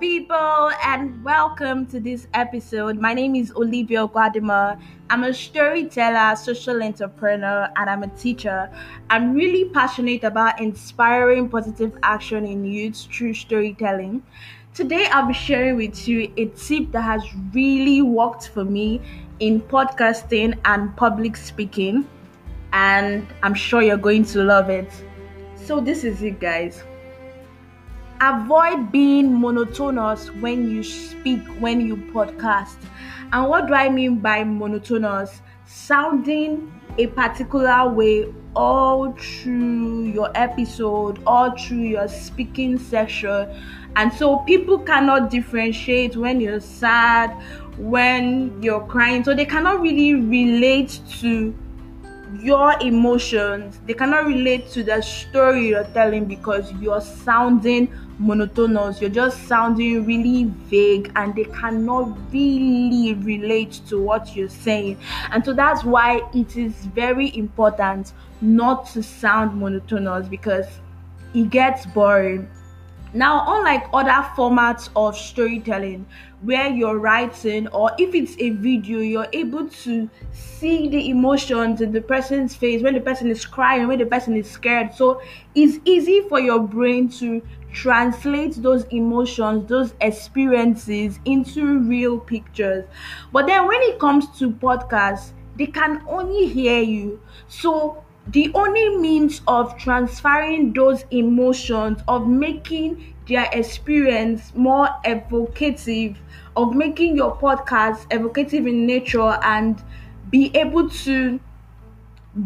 people, and welcome to this episode. My name is Olivia Guadima. I'm a storyteller, social entrepreneur, and I'm a teacher. I'm really passionate about inspiring positive action in youth through storytelling. Today, I'll be sharing with you a tip that has really worked for me in podcasting and public speaking, and I'm sure you're going to love it. So, this is it, guys avoid being monotonous when you speak, when you podcast. And what do I mean by monotonous? Sounding a particular way all through your episode, all through your speaking session. And so people cannot differentiate when you're sad, when you're crying. So they cannot really relate to your emotions they cannot relate to the story you're telling because you're sounding monotonous. You're just sounding really vague and they cannot really relate to what you're saying. And so that's why it is very important not to sound monotonous because it gets boring. Now, unlike other formats of storytelling where you're writing, or if it's a video, you're able to see the emotions in the person's face when the person is crying, when the person is scared. So it's easy for your brain to translate those emotions, those experiences into real pictures. But then when it comes to podcasts, they can only hear you. So the only means of transferring those emotions, of making their experience more evocative, of making your podcast evocative in nature and be able to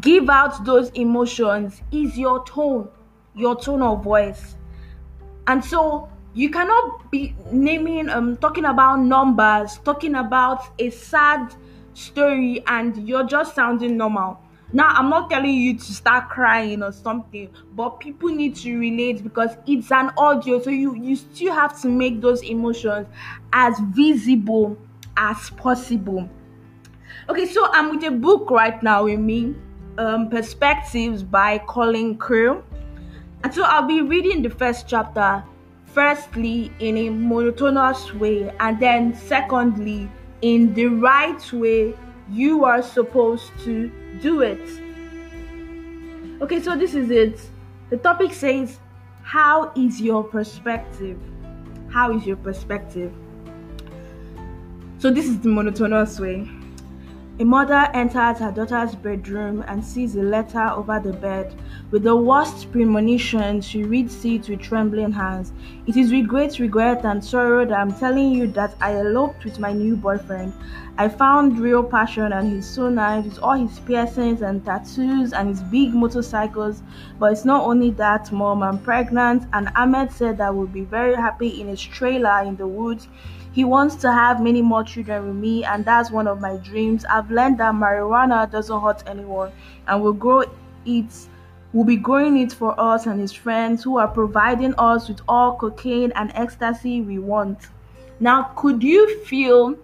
give out those emotions is your tone, your tone of voice. And so you cannot be naming um talking about numbers, talking about a sad story and you're just sounding normal now, I'm not telling you to start crying or something, but people need to relate because it's an audio, so you you still have to make those emotions as visible as possible. Okay, so I'm with a book right now with me, um, Perspectives by Colin Crew. And so I'll be reading the first chapter, firstly in a monotonous way, and then secondly in the right way you are supposed to do it. Okay, so this is it. The topic says, How is your perspective? How is your perspective? So, this is the monotonous way. A mother enters her daughter's bedroom and sees a letter over the bed. With the worst premonition, she reads it with trembling hands. It is with great regret and sorrow that I'm telling you that I eloped with my new boyfriend. I found real passion and he's so nice with all his piercings and tattoos and his big motorcycles. But it's not only that, mom, I'm pregnant and Ahmed said that we'll be very happy in his trailer in the woods he wants to have many more children with me, and that's one of my dreams. I've learned that marijuana doesn't hurt anyone, and we'll grow it. We'll be growing it for us and his friends who are providing us with all cocaine and ecstasy we want. Now, could you feel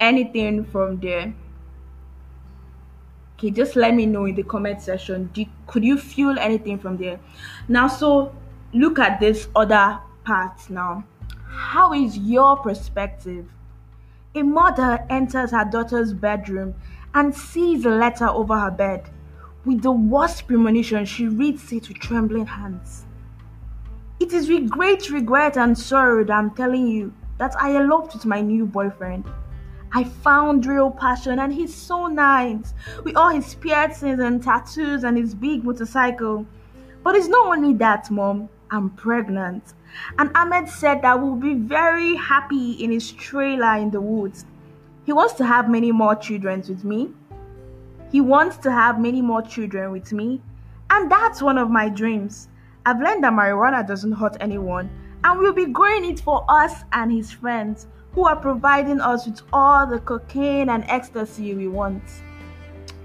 anything from there? Okay, just let me know in the comment section. Could you feel anything from there? Now, so look at this other part now how is your perspective? A mother enters her daughter's bedroom and sees a letter over her bed. With the worst premonition, she reads it with trembling hands. It is with great regret and sorrow that I'm telling you that I eloped with my new boyfriend. I found real passion and he's so nice with all his piercings and tattoos and his big motorcycle. But it's not only that, mom. I'm pregnant. And Ahmed said that we'll be very happy in his trailer in the woods. He wants to have many more children with me. He wants to have many more children with me. And that's one of my dreams. I've learned that marijuana doesn't hurt anyone, and we'll be growing it for us and his friends who are providing us with all the cocaine and ecstasy we want.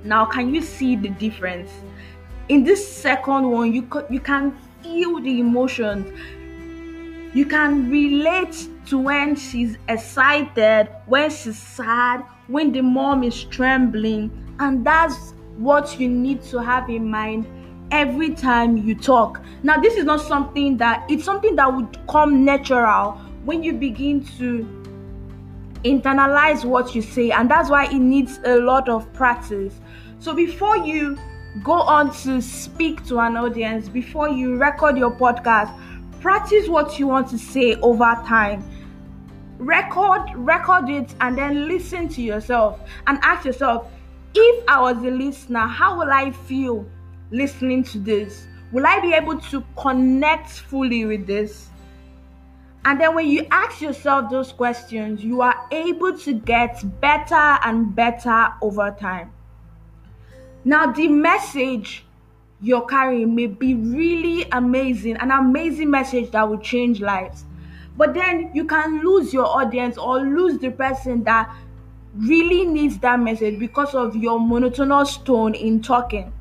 Now, can you see the difference? In this second one, you, you can feel the emotions you can relate to when she's excited, when she's sad, when the mom is trembling, and that's what you need to have in mind every time you talk. Now, this is not something that it's something that would come natural when you begin to internalize what you say, and that's why it needs a lot of practice. So before you go on to speak to an audience, before you record your podcast, practice what you want to say over time. Record, record it, and then listen to yourself and ask yourself, if I was a listener, how will I feel listening to this? Will I be able to connect fully with this? And then when you ask yourself those questions, you are able to get better and better over time. Now, the message you're carrying may be really amazing, an amazing message that will change lives. But then you can lose your audience or lose the person that really needs that message because of your monotonous tone in talking.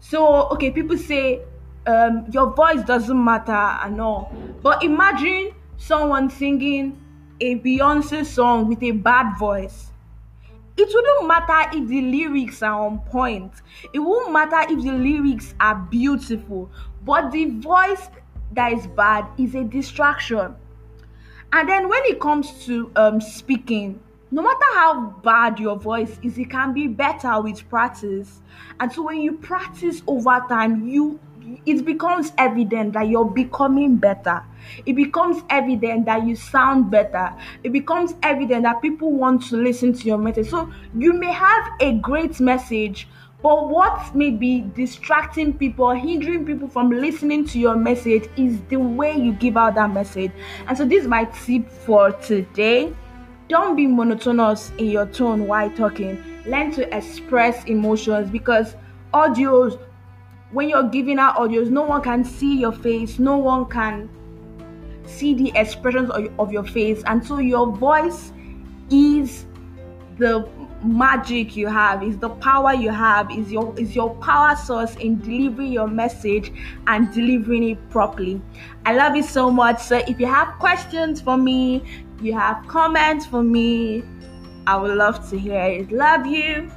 So, okay, people say um, your voice doesn't matter and all, but imagine someone singing a Beyonce song with a bad voice. It wouldn't matter if the lyrics are on point. It won't matter if the lyrics are beautiful, but the voice that is bad is a distraction. And then when it comes to um, speaking, no matter how bad your voice is, it can be better with practice. And so when you practice over time, you it becomes evident that you're becoming better. It becomes evident that you sound better. It becomes evident that people want to listen to your message. So you may have a great message, but what may be distracting people, hindering people from listening to your message is the way you give out that message. And so this is my tip for today don't be monotonous in your tone while talking. Learn to express emotions because audios, when you're giving out audios, no one can see your face, no one can see the expressions of your face, and so your voice is the magic you have is the power you have is your is your power source in delivering your message and delivering it properly. I love you so much so if you have questions for me you have comments for me i would love to hear it. Love you